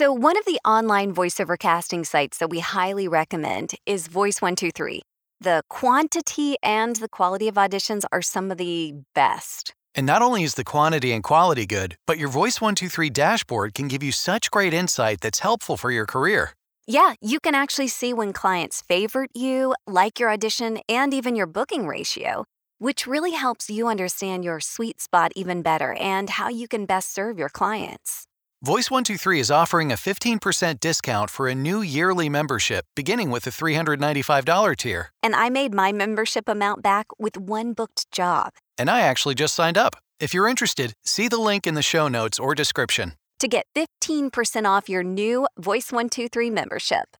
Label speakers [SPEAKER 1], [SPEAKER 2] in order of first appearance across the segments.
[SPEAKER 1] So, one of the online voiceover casting sites that we highly recommend is Voice123. The quantity and the quality of auditions are some of the best.
[SPEAKER 2] And not only is the quantity and quality good, but your Voice 123 dashboard can give you such great insight that's helpful for your career.
[SPEAKER 1] Yeah, you can actually see when clients favorite you, like your audition, and even your booking ratio, which really helps you understand your sweet spot even better and how you can best serve your clients.
[SPEAKER 2] Voice 123 is offering a 15% discount for a new yearly membership beginning with the $395 tier.
[SPEAKER 1] And I made my membership amount back with one booked job.
[SPEAKER 2] And I actually just signed up. If you're interested, see the link in the show notes or description.
[SPEAKER 1] To get 15% off your new Voice 123 membership.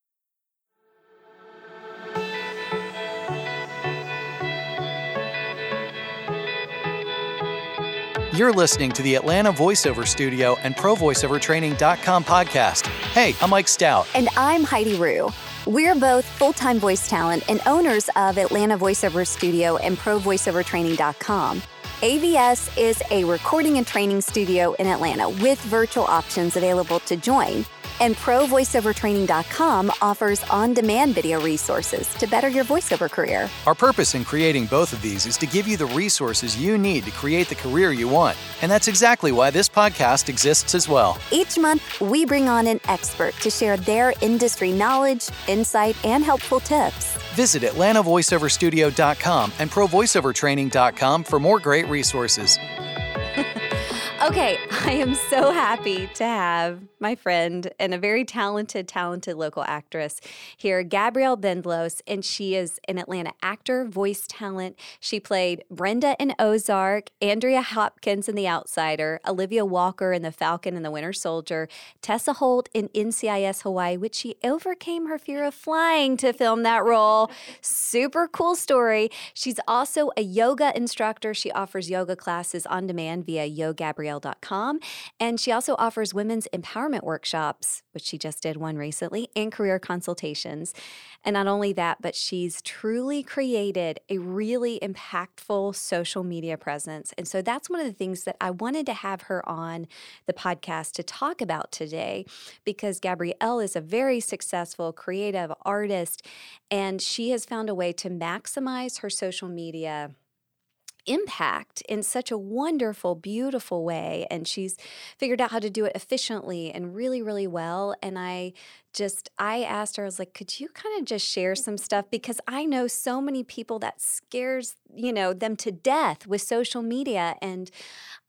[SPEAKER 2] You're listening to the Atlanta Voiceover Studio and ProVoiceOverTraining.com podcast. Hey, I'm Mike Stout.
[SPEAKER 1] And I'm Heidi Rue. We're both full time voice talent and owners of Atlanta Voiceover Studio and ProVoiceOverTraining.com. AVS is a recording and training studio in Atlanta with virtual options available to join. And ProVoiceOverTraining.com offers on demand video resources to better your voiceover career.
[SPEAKER 2] Our purpose in creating both of these is to give you the resources you need to create the career you want. And that's exactly why this podcast exists as well.
[SPEAKER 1] Each month, we bring on an expert to share their industry knowledge, insight, and helpful tips.
[SPEAKER 2] Visit AtlantaVoiceOverStudio.com and ProVoiceOverTraining.com for more great resources.
[SPEAKER 1] Okay, I am so happy to have my friend and a very talented, talented local actress here, Gabrielle Byndloss, and she is an Atlanta actor, voice talent. She played Brenda in Ozark, Andrea Hopkins in The Outsider, Olivia Walker in The Falcon and the Winter Soldier, Tessa Holt in NCIS Hawaii, which she overcame her fear of flying to film that role. Super cool story. She's also a yoga instructor. She offers yoga classes on demand via Yo Gabrielle and she also offers women's empowerment workshops, which she just did one recently, and career consultations. And not only that, but she's truly created a really impactful social media presence. And so that's one of the things that I wanted to have her on the podcast to talk about today because Gabrielle is a very successful creative artist and she has found a way to maximize her social media impact in such a wonderful, beautiful way. And she's figured out how to do it efficiently and really, really well. And I just, I asked her, I was like, could you kind of just share some stuff? Because I know so many people that scares, you know, them to death with social media. And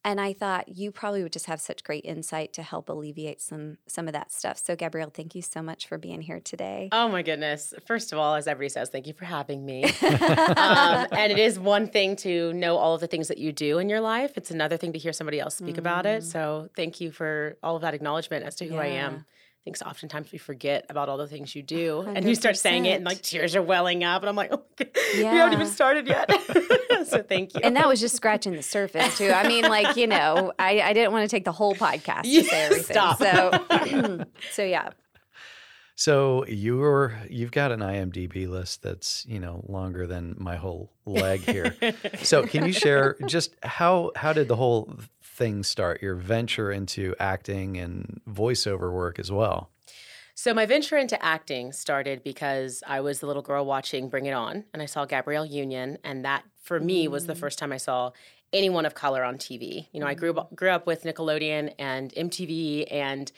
[SPEAKER 1] and I thought you probably would just have such great insight to help alleviate some some of that stuff. So Gabrielle, thank you so much for being here today.
[SPEAKER 3] Oh my goodness! First of all, as everybody says, thank you for having me. um, and it is one thing to know all of the things that you do in your life; it's another thing to hear somebody else speak mm. about it. Mm. So thank you for all of that acknowledgement as to who yeah. I am. I think oftentimes we forget about all the things you do, 100%. and you start saying it, and like tears are welling up, and I'm like, oh, yeah. we haven't even started yet. so thank you.
[SPEAKER 1] And that was just scratching the surface too. I mean, like you know, I, I didn't want to take the whole podcast to say everything.
[SPEAKER 3] Stop.
[SPEAKER 1] So, so yeah.
[SPEAKER 4] So you're you've got an IMDb list that's you know longer than my whole leg here. so can you share just how how did the whole thing start? Your venture into acting and voiceover work as well.
[SPEAKER 3] So my venture into acting started because I was the little girl watching Bring It On, and I saw Gabrielle Union, and that for me was the mm. first time I saw anyone of color on TV. You know, I grew up, grew up with Nickelodeon and MTV and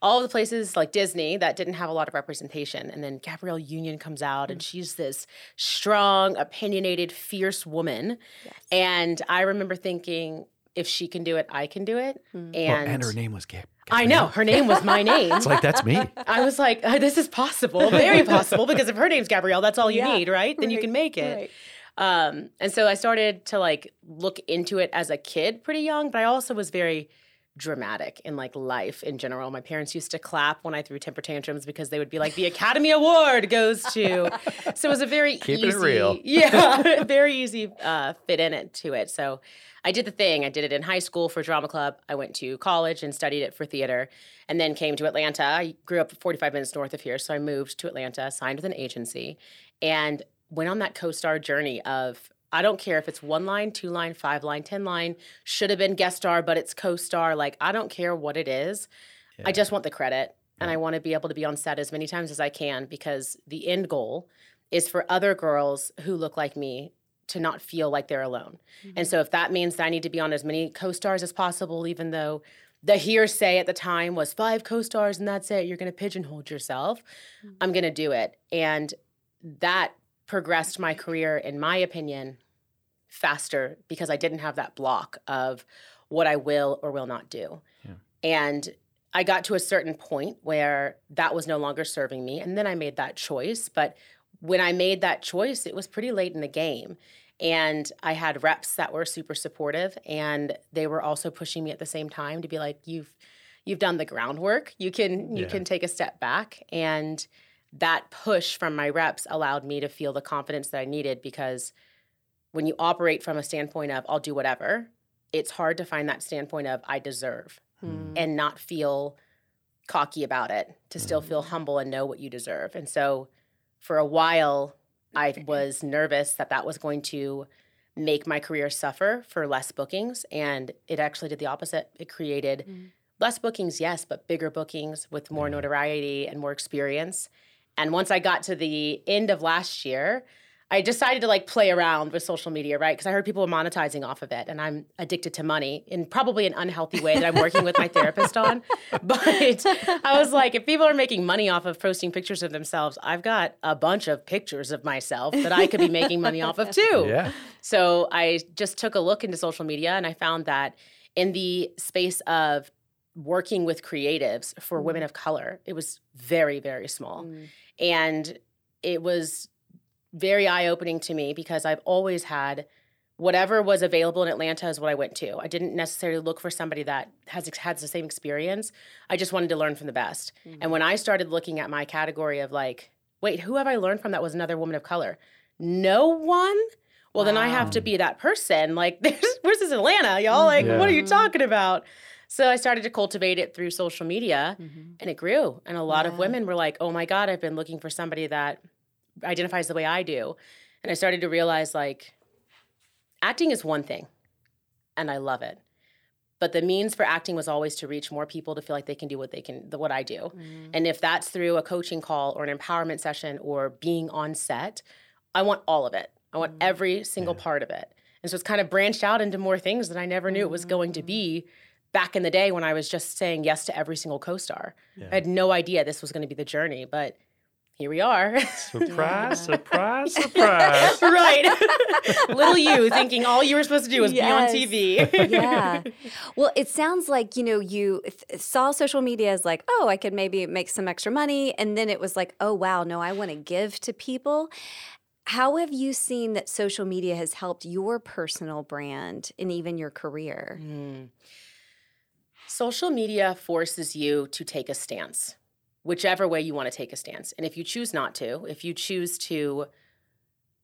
[SPEAKER 3] all of the places like Disney that didn't have a lot of representation. And then Gabrielle Union comes out, and mm. she's this strong, opinionated, fierce woman. Yes. And I remember thinking, if she can do it, I can do it.
[SPEAKER 4] Mm. And, well, and her name was Gab.
[SPEAKER 3] I know her name was my name.
[SPEAKER 4] it's like that's me.
[SPEAKER 3] I was like, uh, this is possible, very possible, because if her name's Gabrielle, that's all you yeah, need, right? Then right, you can make it. Right. Um, and so I started to like look into it as a kid, pretty young, but I also was very dramatic in like life in general. My parents used to clap when I threw temper tantrums because they would be like, "The Academy Award goes to." so it was a very
[SPEAKER 4] keep
[SPEAKER 3] easy,
[SPEAKER 4] it real,
[SPEAKER 3] yeah, very easy uh, fit in it to it. So I did the thing. I did it in high school for drama club. I went to college and studied it for theater, and then came to Atlanta. I grew up 45 minutes north of here, so I moved to Atlanta, signed with an agency, and went on that co-star journey of I don't care if it's one line, two line, five line, 10 line, should have been guest star, but it's co star. Like, I don't care what it is. Yeah. I just want the credit. and I want to be able to be on set as many times as I can because the end goal is for other girls who look like me to not feel like they're alone. And mm-hmm. so if that means that I need to be on as many co-stars as possible even though the hearsay at the time was five co-stars and that's it, you're going to pigeonhole yourself, mm. I'm going to do it. And that progressed my career in my opinion faster because I didn't have that block of what I will or will not do.
[SPEAKER 4] Yeah.
[SPEAKER 3] And I got to a certain point where that was no longer serving me. And then I made that choice. But when I made that choice, it was pretty late in the game. And I had reps that were super supportive and they were also pushing me at the same time to be like, you've you've done the groundwork. You can you
[SPEAKER 4] Yeah.
[SPEAKER 3] can take a step back. And that push from my reps allowed me to feel the confidence that I needed because when you operate from a standpoint of I'll do whatever, it's hard to find that standpoint of I deserve
[SPEAKER 1] Mm.
[SPEAKER 3] and not feel cocky about it, to still feel humble and know what you deserve. And so for a while, I was nervous that that was going to make my career suffer for less bookings. And it actually did the opposite. It created
[SPEAKER 1] Mm.
[SPEAKER 3] less bookings, yes, but bigger bookings with more notoriety and more experience. And once I got to the end of last year, I decided to like play around with social media, right? Because I heard people were monetizing off of it, and I'm addicted to money in probably an unhealthy way that I'm working with my therapist on. But I was like, if people are making money off of posting pictures of themselves, I've got a bunch of pictures of myself that I could be making money off of too.
[SPEAKER 4] Yeah.
[SPEAKER 3] So I just took a look into social media and I found that in the space of working with creatives for women of color, it was very, very small.
[SPEAKER 1] Mm.
[SPEAKER 3] And it was very eye opening to me because I've always had whatever was available in Atlanta is what I went to. I didn't necessarily look for somebody that has has the same experience. I just wanted to learn from the best. And when I started looking at my category of like, wait, who have I learned from that was another woman of color? No one. Well, then I have to be that person. Like, there's, where's this Atlanta, y'all? Like,
[SPEAKER 4] Yeah.
[SPEAKER 3] what are you talking about? So I started to cultivate it through social media,
[SPEAKER 1] Mhm.
[SPEAKER 3] and it grew. And a lot of women were like, "Oh my god, I've been looking for somebody that identifies the way I do." And I started to realize like acting is one thing, and I love it. But the means for acting was always to reach more people to feel like they can do what they can, what I do.
[SPEAKER 1] Mm.
[SPEAKER 3] And if that's through a coaching call or an empowerment session or being on set, I want all of it. I want every single part of it. And so it's kind of branched out into more things that I never knew it was going to be back in the day when I was just saying yes to every single co star. I had no idea this was going to be the journey, but here we are.
[SPEAKER 4] Surprise, surprise, surprise.
[SPEAKER 3] right. Little you thinking all you were supposed to do was
[SPEAKER 1] Yes.
[SPEAKER 3] be on TV.
[SPEAKER 1] yeah. Well, it sounds like, you know, you th- saw social media as like, oh, I could maybe make some extra money. And then it was like, oh, wow, no, I want to give to people. How have you seen that social media has helped your personal brand and even your career?
[SPEAKER 3] Mm. Social media forces you to take a stance, whichever way you want to take a stance. And if you choose not to, if you choose to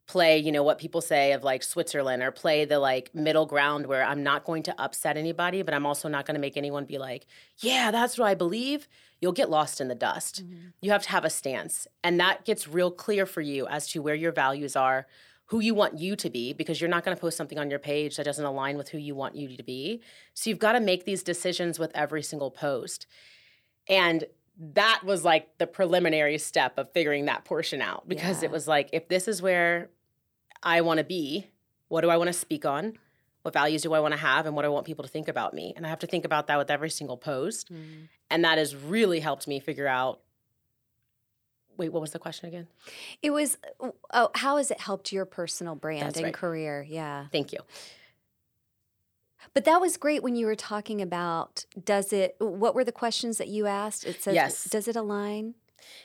[SPEAKER 3] play, you know, what people say of like Switzerland or play the like middle ground where I'm not going to upset anybody, but I'm also not going to make anyone be like, yeah, that's what I believe, you'll get lost in the dust. Mm-hmm. You have to have a stance. And that gets real clear for you as to where your values are, who you want you to be, because you're not going to post something on your page that doesn't align with who you want you to be. So you've got to make these decisions with every single post. And that was like the preliminary step of figuring that portion out because
[SPEAKER 1] Yeah.
[SPEAKER 3] it was like, if this is where I want to be, what do I want to speak on? What values do I want to have? And what do I want people to think about me? And I have to think about that with every single post. Mm. And that has really helped me figure out. Wait, what was the question again?
[SPEAKER 1] It was, oh, how has it helped your personal brand
[SPEAKER 3] That's
[SPEAKER 1] and
[SPEAKER 3] right.
[SPEAKER 1] career? Yeah.
[SPEAKER 3] Thank you.
[SPEAKER 1] But that was great when you were talking about does it, what were the questions that you asked? It says,
[SPEAKER 3] Yes.
[SPEAKER 1] does it align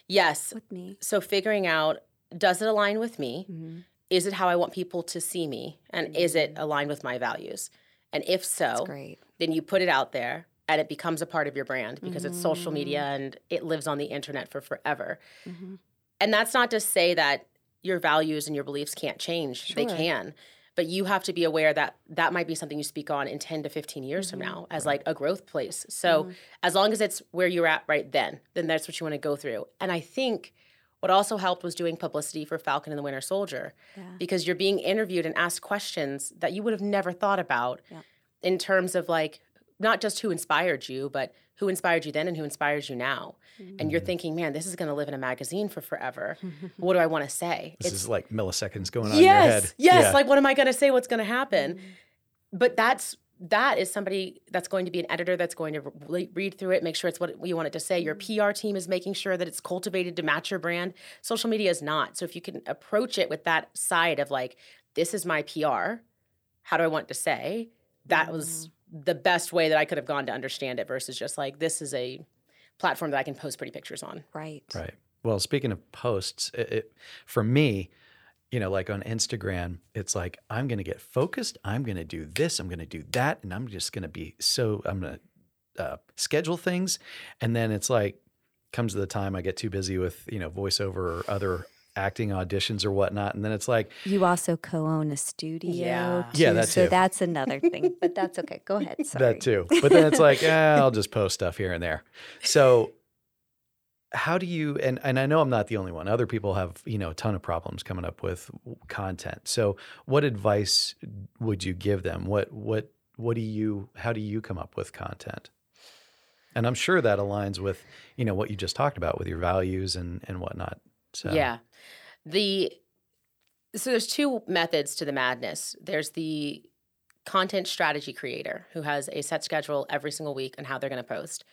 [SPEAKER 3] Yes.
[SPEAKER 1] with me?
[SPEAKER 3] So figuring out does it align with me?
[SPEAKER 1] Mhm.
[SPEAKER 3] Is it how I want people to see me? And is it aligned with my values? And if so,
[SPEAKER 1] great.
[SPEAKER 3] then you put it out there and it becomes a part of your brand because it's social media
[SPEAKER 1] Mm-hmm.
[SPEAKER 3] and it lives on the internet for forever.
[SPEAKER 1] Mhm.
[SPEAKER 3] And that's not to say that your values and your beliefs can't change. They can. But you have to be aware that that might be something you speak on in 10 to 15 years from
[SPEAKER 1] Mm-hmm.
[SPEAKER 3] now as like a growth place. So as long as it's where you're at right then, then that's what you want to go through. And I think what also helped was doing publicity for Falcon and the Winter Soldier
[SPEAKER 1] Yeah.
[SPEAKER 3] because you're being interviewed and asked questions that you would have never thought about
[SPEAKER 1] Yeah.
[SPEAKER 3] in terms of like not just who inspired you, but who inspired you then and who inspires you now. And
[SPEAKER 4] Mm.
[SPEAKER 3] you're mm-hmm. thinking, man, this is going to live in a magazine for forever. what do I want to say?
[SPEAKER 4] This
[SPEAKER 3] It's
[SPEAKER 4] is like milliseconds going on in your
[SPEAKER 3] yes,
[SPEAKER 4] head.
[SPEAKER 3] yes.
[SPEAKER 4] Yeah.
[SPEAKER 3] Like, what am I going to say? What's going to happen? Mm-hmm. But that's that is somebody that's going to be an editor that's going to re- read through it, make sure it's what you want it to say. Your mm-hmm. PR team is making sure that it's cultivated to match your brand. Social media is not. So if you can approach it with that side of like, this is my PR. How do I want to say? That was the best way that I could have gone to understand it versus just like this is a platform that I can post pretty pictures on.
[SPEAKER 1] Right.
[SPEAKER 4] Right. Well, speaking of posts, it, it, for me, you know, like on Instagram, it's like I'm going to get focused. I'm going to do this. I'm going to do that, and I'm just going to be so. I'm going to uh, schedule things, and then it's like comes to the time I get too busy with you know voiceover or other acting auditions or whatnot, and then it's like
[SPEAKER 1] You also co-own a studio.
[SPEAKER 3] Yeah.
[SPEAKER 1] too,
[SPEAKER 4] Yeah, that
[SPEAKER 1] So that's another thing, but that's okay. Go ahead. Sorry.
[SPEAKER 4] that too. But then it's like, eh, I'll just post stuff here and there. So how do you and and I know I'm not the only one. Other people have, you know, a ton of problems coming up with content. So what advice would you give them? What what what do you how do you come up with content? And I'm sure that aligns with, you know, what you just talked about with your values and and whatnot. So
[SPEAKER 3] Yeah. The so there's two methods to the madness. There's the content strategy creator who has a set schedule every single week and how they're going to post.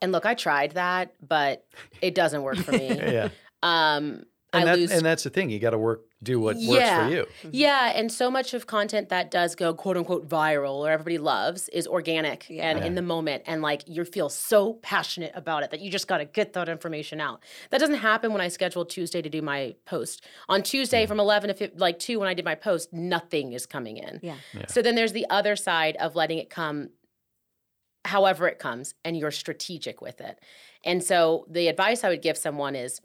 [SPEAKER 3] And look, I tried that, but it doesn't work for me.
[SPEAKER 4] Yeah.
[SPEAKER 3] Um
[SPEAKER 4] And,
[SPEAKER 3] I
[SPEAKER 4] that,
[SPEAKER 3] lose
[SPEAKER 4] and that's the thing. You got to work, do what works
[SPEAKER 3] Yeah.
[SPEAKER 4] for you. Mm-hmm.
[SPEAKER 3] Yeah, and so much of content that does go quote unquote viral or everybody loves is organic and in the moment and like you feel so passionate about it that you just got to get that information out. That doesn't happen when I scheduled Tuesday to do my post. On Tuesday mm. from 11 to 5, like 2 when I did my post, nothing is coming in.
[SPEAKER 1] Yeah.
[SPEAKER 3] So then there's the other side of letting it come however it comes and you're strategic with it. And so the advice I would give someone is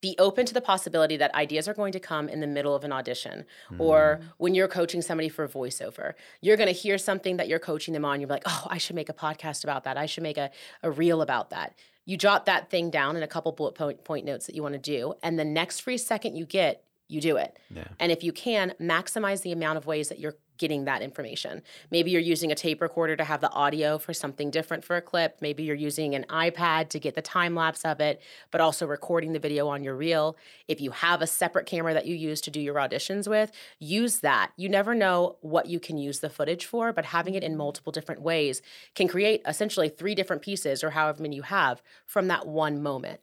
[SPEAKER 3] be open to the possibility that ideas are going to come in the middle of an audition or mm. when you're coaching somebody for voiceover. You're going to hear something that you're coaching them on. You're like, oh, I should make a podcast about that. I should make a, a reel about that. You jot that thing down in a couple bullet point, point notes that you want to do. And the next free second you get, you do it.
[SPEAKER 4] Yeah.
[SPEAKER 3] And if you can, maximize the amount of ways that you're getting that information. Maybe you're using a tape recorder to have the audio for something different for a clip. Maybe you're using an iPad to get the time lapse of it, but also recording the video on your reel. If you have a separate camera that you use to do your auditions with, use that. You never know what you can use the footage for, but having it in mm-hmm. multiple different ways can create essentially three different pieces or however many you have from that one moment.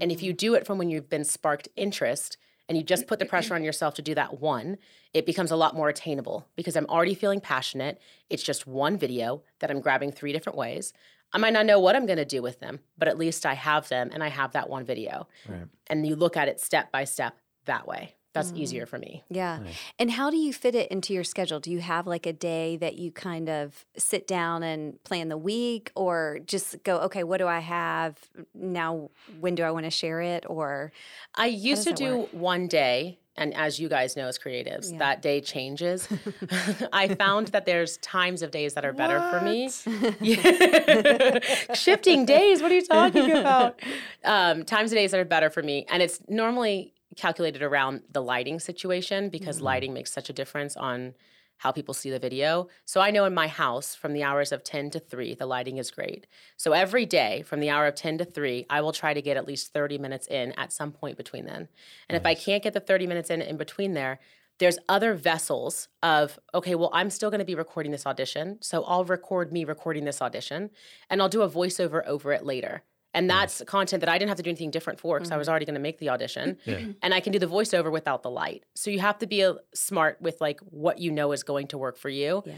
[SPEAKER 3] And if you mm. do it from when you've been sparked interest, and you just put the pressure on yourself to do that one, it becomes a lot more attainable because I'm already feeling passionate. It's just one video that I'm grabbing three different ways. I might not know what I'm going to do with them, but at least I have them and I have that one video.
[SPEAKER 4] Right.
[SPEAKER 3] And you look at it step by step that way. That's easier for me.
[SPEAKER 1] Yeah. And how do you fit it into your schedule? Do you have like a day that you kind of sit down and plan the week or just go, okay, what do I have now? When do I want to share it? Or
[SPEAKER 3] I used to do
[SPEAKER 1] work?
[SPEAKER 3] one day, and as you guys know as creatives,
[SPEAKER 1] Yeah.
[SPEAKER 3] that day changes. I found that there's times of days that are better for me. Shifting days, what are you talking about? Um, times of days that are better for me. And it's normally calculated around the lighting situation because mm. lighting makes such a difference on how people see the video. So I know in my house from the hours of 10 to 3, the lighting is great. So every day from the hour of 10 to 3, I will try to get at least 30 minutes in at some point between then. And if I can't get the 30 minutes in in between there, there's other vessels of, okay, well, I'm still going to be recording this audition. So I'll record me recording this audition and I'll do a voiceover over it later. And that's content that I didn't have to do anything different for because I was mm-hmm. already going to make the audition. And I can do the voiceover without the light. So you have to be a, smart with like what you know is going to work for you
[SPEAKER 1] yeah.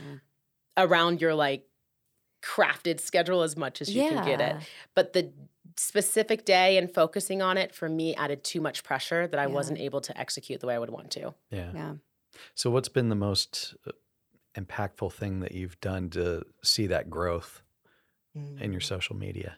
[SPEAKER 3] around your like crafted schedule as much as you can get it. But the specific day and focusing on it for me added too much pressure that I
[SPEAKER 1] Yeah.
[SPEAKER 3] wasn't able to execute the way I would want to.
[SPEAKER 4] Yeah.
[SPEAKER 1] Yeah.
[SPEAKER 4] So, what's been the most uh, impactful thing that you've done to see that growth mm. in your social media?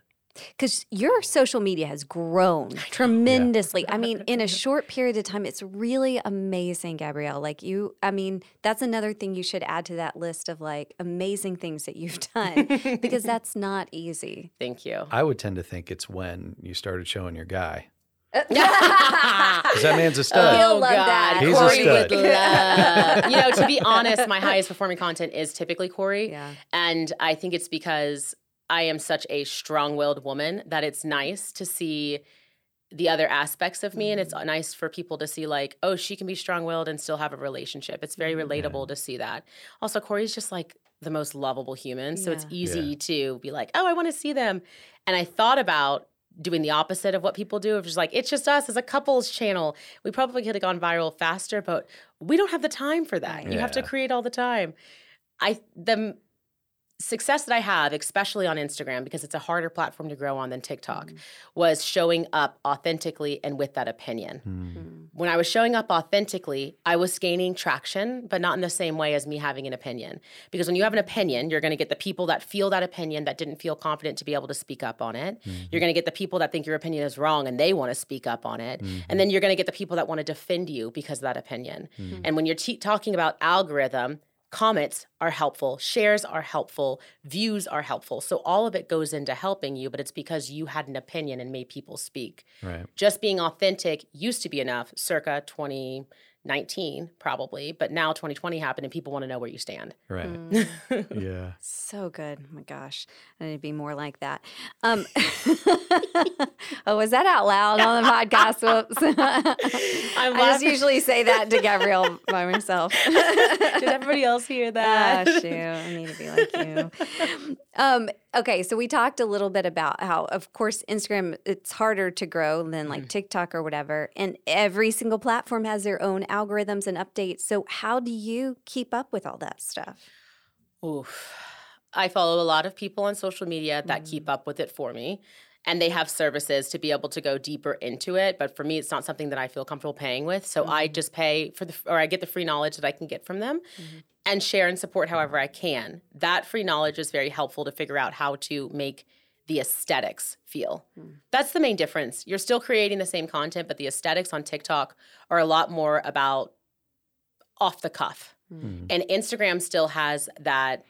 [SPEAKER 1] Because your social media has grown tremendously. I mean, in a short period of time, it's really amazing, Gabrielle. Like you, I mean, that's another thing you should add to that list of like amazing things that you've done because that's not easy.
[SPEAKER 3] Thank you.
[SPEAKER 4] I would tend to think it's when you started showing your guy.
[SPEAKER 1] Uh, oh,
[SPEAKER 4] Because that man's a oh, stud.
[SPEAKER 1] He'll love oh, that.
[SPEAKER 4] He's a
[SPEAKER 3] Corey
[SPEAKER 4] stud.
[SPEAKER 3] would love. you know, to be honest, my highest performing content is typically Corey.
[SPEAKER 1] Yeah.
[SPEAKER 3] And I think it's because I am such a strong-willed woman that it's nice to see the other aspects of me and it's
[SPEAKER 1] Mm-hmm.
[SPEAKER 3] nice for people to see like oh she can be strong-willed and still have a relationship it's very
[SPEAKER 1] Mm-hmm.
[SPEAKER 3] relatable to see that also corey's just like the most lovable human so it's easy
[SPEAKER 4] Yeah.
[SPEAKER 3] to be like oh i want to see them and i thought about doing the opposite of what people do which is like it's just us as a couples channel we probably could have gone viral faster but we don't have the time for that
[SPEAKER 1] Right.
[SPEAKER 3] you have to create all the time i the success that I have, especially on Instagram, because it's a harder platform to grow on than TikTok, mm. was showing up authentically and with that opinion.
[SPEAKER 4] Mm. mm.
[SPEAKER 3] When I was showing up authentically, I was gaining traction, but not in the same way as me having an opinion. Because when you have an opinion, you're going to get the people that feel that opinion that didn't feel confident to be able to speak up on it. Mm-hmm. You're going to get the people that think your opinion is wrong and they want to speak up on it. Mm-hmm. And then you're going to get the people that want to defend you because of that opinion. Mm-hmm. And when you're te- talking about algorithm, comments are helpful, shares are helpful, views are helpful. So all of it goes into helping you, but it's because you had an opinion and made people speak.
[SPEAKER 4] Right.
[SPEAKER 3] Just being authentic used to be enough, circa 2019, probably, but now 2020 happened and people want to know where you stand.
[SPEAKER 4] Right.
[SPEAKER 1] Mm.
[SPEAKER 4] Yeah.
[SPEAKER 1] So good. Oh my gosh. I need to be more like that. Um, oh, was that out loud on the podcast? Whoops. I just usually say that to Gabrielle by myself.
[SPEAKER 3] Did everybody else hear
[SPEAKER 1] Ah,
[SPEAKER 3] that?
[SPEAKER 1] shoot. I need to be like you. Um, okay, so we talked a little bit about how, of course, Instagram it's harder to grow than like TikTok or whatever, and every single platform has their own algorithms and updates. So how do you keep up with all that stuff?
[SPEAKER 3] Oof. I follow a lot of people on social media that
[SPEAKER 1] Mm.
[SPEAKER 3] keep up with it for me. And they have services to be able to go deeper into it. But for me, it's not something that I feel comfortable paying with. So I mm-hmm. just pay for the, or I get the free knowledge that I can get from them mm-hmm. and share and support however I can. That free knowledge is very helpful to figure out how to make the aesthetics feel. Hmm. That's the main difference. You're still creating the same content, but the aesthetics on TikTok are a lot more about off the cuff. Hmm. Hmm. And Instagram still has that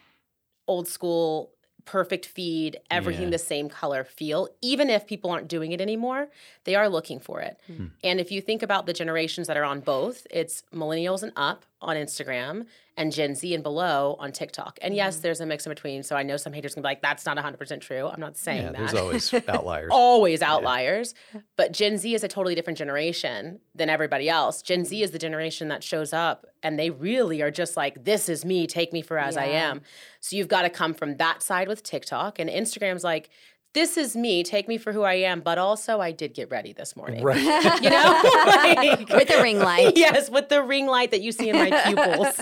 [SPEAKER 3] old school perfect feed, everything
[SPEAKER 4] Yeah.
[SPEAKER 3] the same color feel. Even if people aren't doing it anymore, they are looking for it. Hmm. And if you think about the generations that are on both, it's millennials and up on Instagram and Gen Z and below on TikTok. And yes, mm-hmm. there's a mix in between. So I know some haters can be like, that's not 100% true. I'm not saying
[SPEAKER 4] Yeah.
[SPEAKER 3] that
[SPEAKER 4] There's always outliers.
[SPEAKER 3] always outliers. But Gen Z is a totally different generation than everybody else. Gen Z is the generation that shows up and they really are just like, this is me, take me for as I am. So you've got to come from that side with TikTok. And Instagram's like, this is me, take me for who I am. But also, I did get ready this morning.
[SPEAKER 4] Right.
[SPEAKER 3] You know? Like-
[SPEAKER 1] With the ring light.
[SPEAKER 3] yes, with the ring light that you see in my pupils.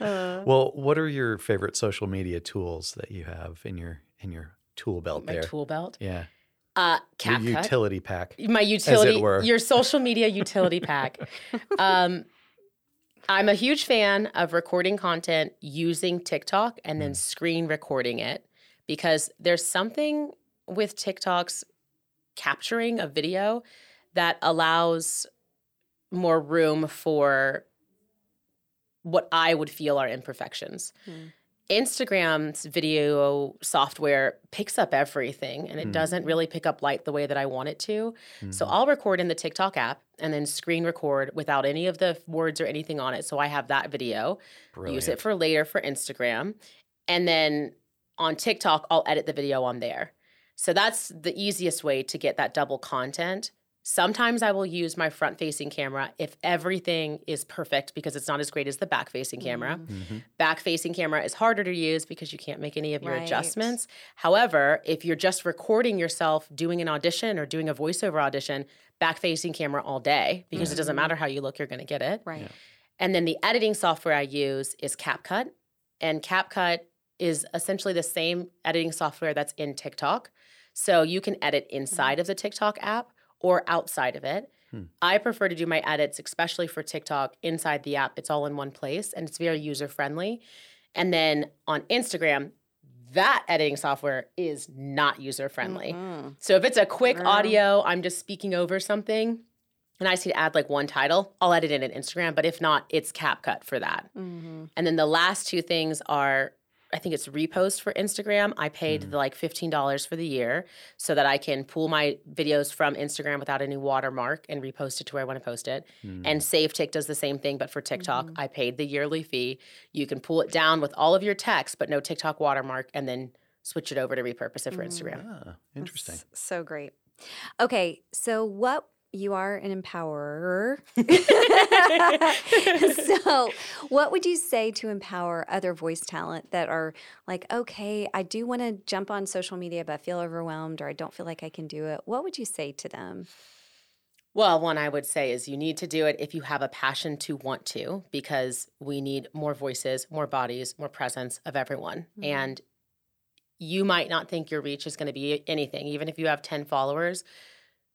[SPEAKER 4] Well, what are your favorite social media tools that you have in your in your tool belt
[SPEAKER 3] my
[SPEAKER 4] there?
[SPEAKER 3] tool belt.
[SPEAKER 4] Yeah.
[SPEAKER 3] Uh,
[SPEAKER 4] Your utility pack.
[SPEAKER 3] my utility
[SPEAKER 4] were.
[SPEAKER 3] your social media utility pack um i'm a huge fan of recording content using tiktok and then screen recording it because there's something with tiktok's capturing a video that allows more room for what i would feel are imperfections hmm. Instagram's video software picks up everything and it hmm. doesn't really pick up light the way that I want it to. So mm-hmm. I'll record in the TikTok app and then screen record without any of the words or anything on it. So I have that video, use it for later for Instagram. And then on TikTok, I'll edit the video on there. So that's the easiest way to get that double content. Sometimes I will use my front facing camera if everything is perfect because it's not as great as the back facing camera.
[SPEAKER 4] Mm-hmm. mm-hmm.
[SPEAKER 3] Back facing camera is harder to use because you can't make any of your
[SPEAKER 1] Right.
[SPEAKER 3] adjustments. However, if you're just recording yourself doing an audition or doing a voiceover audition, back facing camera all day because it doesn't mm-hmm. matter how you look, you're going to get it.
[SPEAKER 1] Right.
[SPEAKER 3] And then the editing software I use is CapCut. And CapCut is essentially the same editing software that's in TikTok. So you can edit mm-hmm. inside of the TikTok app or outside of it. I prefer to do my edits, especially for TikTok, inside the app. It's all in one place and it's very user friendly. And then on Instagram, that editing software is not user friendly. So if it's a quick audio, I'm just speaking over something and I just need to add like one title, I'll edit it in Instagram. But if not, it's CapCut for that.
[SPEAKER 1] Mm-hmm.
[SPEAKER 3] And then the last two things are I think it's repost for Instagram. I paid the, like $15 for the year so that I can pull my videos from Instagram without any watermark and repost it to where I want to post it. Mm. And SaveTick does the same thing, but for TikTok, mm-hmm. I paid the yearly fee. You can pull it down with all of your text, but no TikTok watermark, and then switch it over to repurpose it for mm. Instagram.
[SPEAKER 4] Ah, interesting.
[SPEAKER 1] S- So great. Okay, so what you are an empowerer. so, what would you say to empower other voice talent that are like, okay, I do want to jump on social media, but I feel overwhelmed or I don't feel like I can do it? What would you say to them?
[SPEAKER 3] Well, one I would say is you need to do it if you have a passion to want to, because we need more voices, more bodies, more presence of everyone. Mm-hmm. And you might not think your reach is going to be anything, even if you have 10 followers,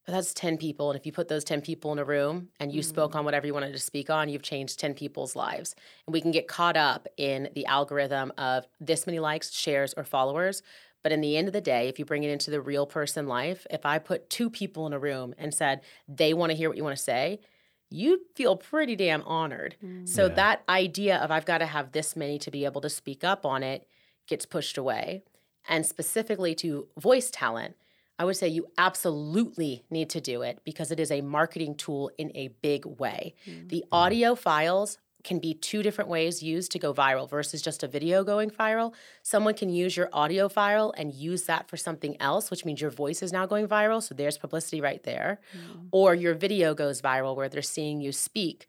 [SPEAKER 3] but that's 10 people. And if you put those 10 people in a room and you spoke mm. on whatever you wanted to speak on, you've changed 10 people's lives. And we can get caught up in the algorithm of this many likes, shares, or followers. But in the end of the day, if you bring it into the real person life, if I put two people in a room and said they want to hear what you want to say, you feel pretty damn honored. Mm. So
[SPEAKER 4] Yeah.
[SPEAKER 3] that idea of I've got to have this many to be able to speak up on it gets pushed away. And specifically to voice talent, I would say you absolutely need to do it because it is a marketing tool in a big way. Mm. The audio files can be two different ways used to go viral versus just a video going viral. Someone can use your audio file and use that for something else, which means your voice is now going viral. So there's publicity right there. Mm. Or your video goes viral where they're seeing you speak.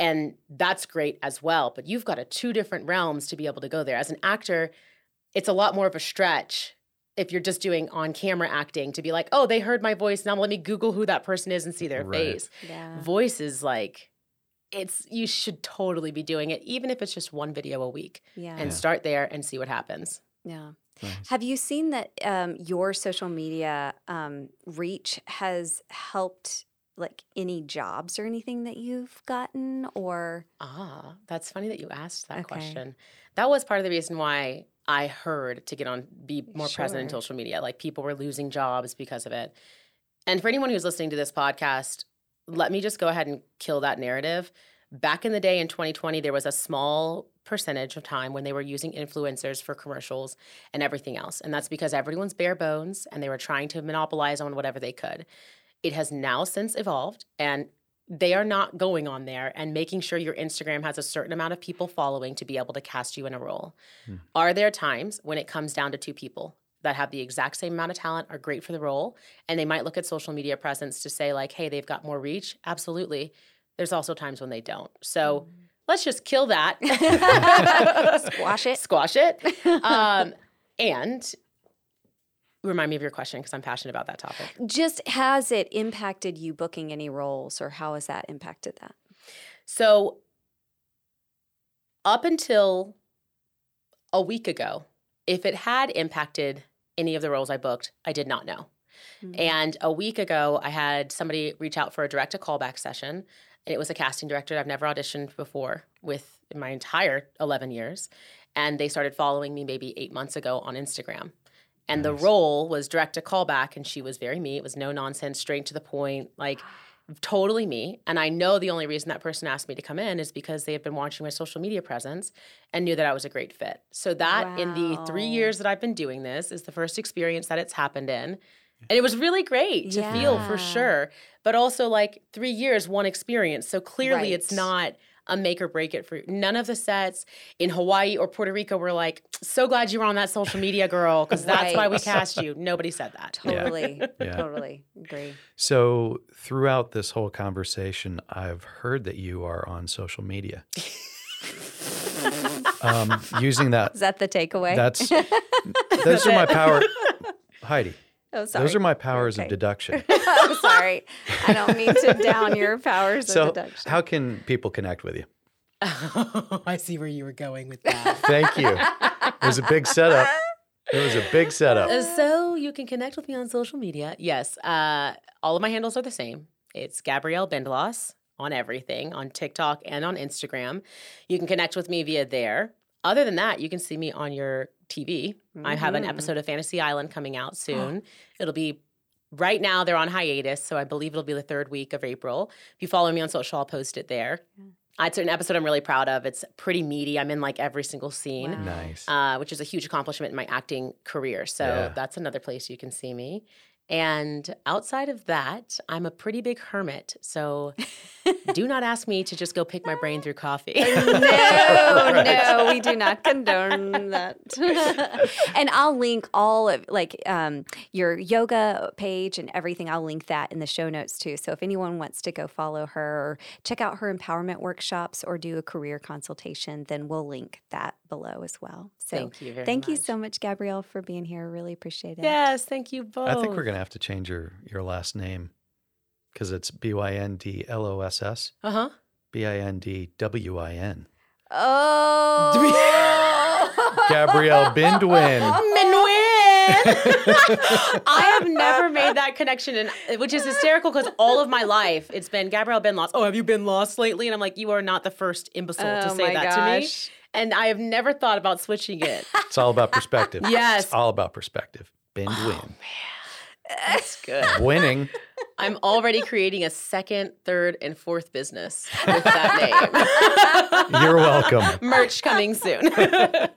[SPEAKER 3] And that's great as well. But you've got a two different realms to be able to go there. As an actor, it's a lot more of a stretch if you're just doing on camera acting to be like, oh, they heard my voice. Now let me Google who that person is and see their
[SPEAKER 4] Right.
[SPEAKER 3] face.
[SPEAKER 1] Yeah.
[SPEAKER 3] Voice is like, it's you should totally be doing it, even if it's just one video a week,
[SPEAKER 1] Yeah.
[SPEAKER 3] and start there and see what happens.
[SPEAKER 1] Yeah.
[SPEAKER 4] Nice.
[SPEAKER 1] Have you seen that um, your social media um, reach has helped like any jobs or anything that you've gotten or
[SPEAKER 3] Ah, that's funny that you asked that
[SPEAKER 1] Okay.
[SPEAKER 3] question. That was part of the reason why I heard to get on, be more present in social media. Like people were losing jobs because of it. And for anyone who's listening to this podcast, let me just go ahead and kill that narrative. Back in the day in 2020, there was a small percentage of time when they were using influencers for commercials and everything else. And that's because everyone's bare bones and they were trying to monopolize on whatever they could. It has now since evolved and they are not going on there and making sure your Instagram has a certain amount of people following to be able to cast you in a role. Are there times when it comes down to two people that have the exact same amount of talent, are great for the role, and they might look at social media presence to say, like, hey, they've got more reach? Absolutely. There's also times when they don't. So let's just kill that.
[SPEAKER 1] squash it?
[SPEAKER 3] Squash it. Um, and remind me of your question because I'm passionate about that topic.
[SPEAKER 1] Just has it impacted you booking any roles or how has that impacted that?
[SPEAKER 3] So, up until a week ago, if it had impacted any of the roles I booked, I did not know.
[SPEAKER 1] Mm.
[SPEAKER 3] And a week ago, I had somebody reach out for a direct to callback session. And it was a casting director I've never auditioned before with in my entire 11 years. And they started following me maybe eight months ago on Instagram. And the role was direct to callback, and she was very me. It was no nonsense, straight to the point, like totally me. And I know the only reason that person asked me to come in is because they had been watching my social media presence and knew that I was a great fit. So that in the three years that I've been doing this is the first experience that it's happened in. And it was really great to feel for sure. But also like three years, one experience. So clearly it's not a make or break it for you. none of the sets in Hawaii or Puerto Rico were like, so glad you were on that social media girl, because that's why we cast you. Nobody said that.
[SPEAKER 1] Totally.
[SPEAKER 4] Yeah.
[SPEAKER 1] Totally. Agree.
[SPEAKER 4] So throughout this whole conversation, I've heard that you are on social media. um, using that,
[SPEAKER 1] Is that the takeaway?
[SPEAKER 4] that's those are my power, Heidi.
[SPEAKER 1] Oh, sorry.
[SPEAKER 4] Those are my powers
[SPEAKER 1] Okay.
[SPEAKER 4] of deduction.
[SPEAKER 1] I'm sorry. I don't mean to down your powers
[SPEAKER 4] So,
[SPEAKER 1] of deduction.
[SPEAKER 4] how can people connect with you?
[SPEAKER 3] I see where you were going with that.
[SPEAKER 4] Thank you. It was a big setup. It was a big setup.
[SPEAKER 3] Uh, so you can connect with me on social media. Yes, uh, all of my handles are the same. It's Gabrielle Byndloss on everything, on TikTok and on Instagram. You can connect with me via there. Other than that, you can see me on your TV. I have an
[SPEAKER 1] Mhm.
[SPEAKER 3] episode of Fantasy Island coming out soon. It'll be right now they're on hiatus, so I believe it'll be the third week of April. If you follow me on social, I'll post it there. It's an episode I'm really proud of. It's pretty meaty. I'm in like every single scene,
[SPEAKER 1] Wow.
[SPEAKER 4] Nice.
[SPEAKER 3] uh, which is a huge accomplishment in my acting career. So
[SPEAKER 4] Yeah.
[SPEAKER 3] that's another place you can see me. And outside of that, I'm a pretty big hermit. So do not ask me to just go pick my brain through coffee.
[SPEAKER 1] no, no, we do not condone that. and I'll link all of like um, your yoga page and everything. I'll link that in the show notes too. So if anyone wants to go follow her or check out her empowerment workshops or do a career consultation, then we'll link that below as well. So
[SPEAKER 3] Thank you very
[SPEAKER 1] thank you so much, Gabrielle, for being here. Really appreciate it.
[SPEAKER 3] yes, thank you both.
[SPEAKER 4] I think we're gonna have to change your your last name because it's B Y N D L O S S
[SPEAKER 3] Uh huh.
[SPEAKER 4] B I N D W I N.
[SPEAKER 1] Oh.
[SPEAKER 4] Gabrielle Bindwin.
[SPEAKER 3] I have never made that connection, and which is hysterical because all of my life it's been Gabrielle been lost. Oh, have you been lost lately? And I'm like, you are not the first imbecile to
[SPEAKER 1] Oh
[SPEAKER 3] say
[SPEAKER 1] my
[SPEAKER 3] that to me. And I have never thought about switching it.
[SPEAKER 4] It's all about perspective.
[SPEAKER 3] Yes.
[SPEAKER 4] It's all about perspective. Bindwin.
[SPEAKER 3] That's good.
[SPEAKER 4] Winning.
[SPEAKER 3] I'm already creating a second, third, and fourth business with that name.
[SPEAKER 4] You're welcome.
[SPEAKER 3] Merch coming soon.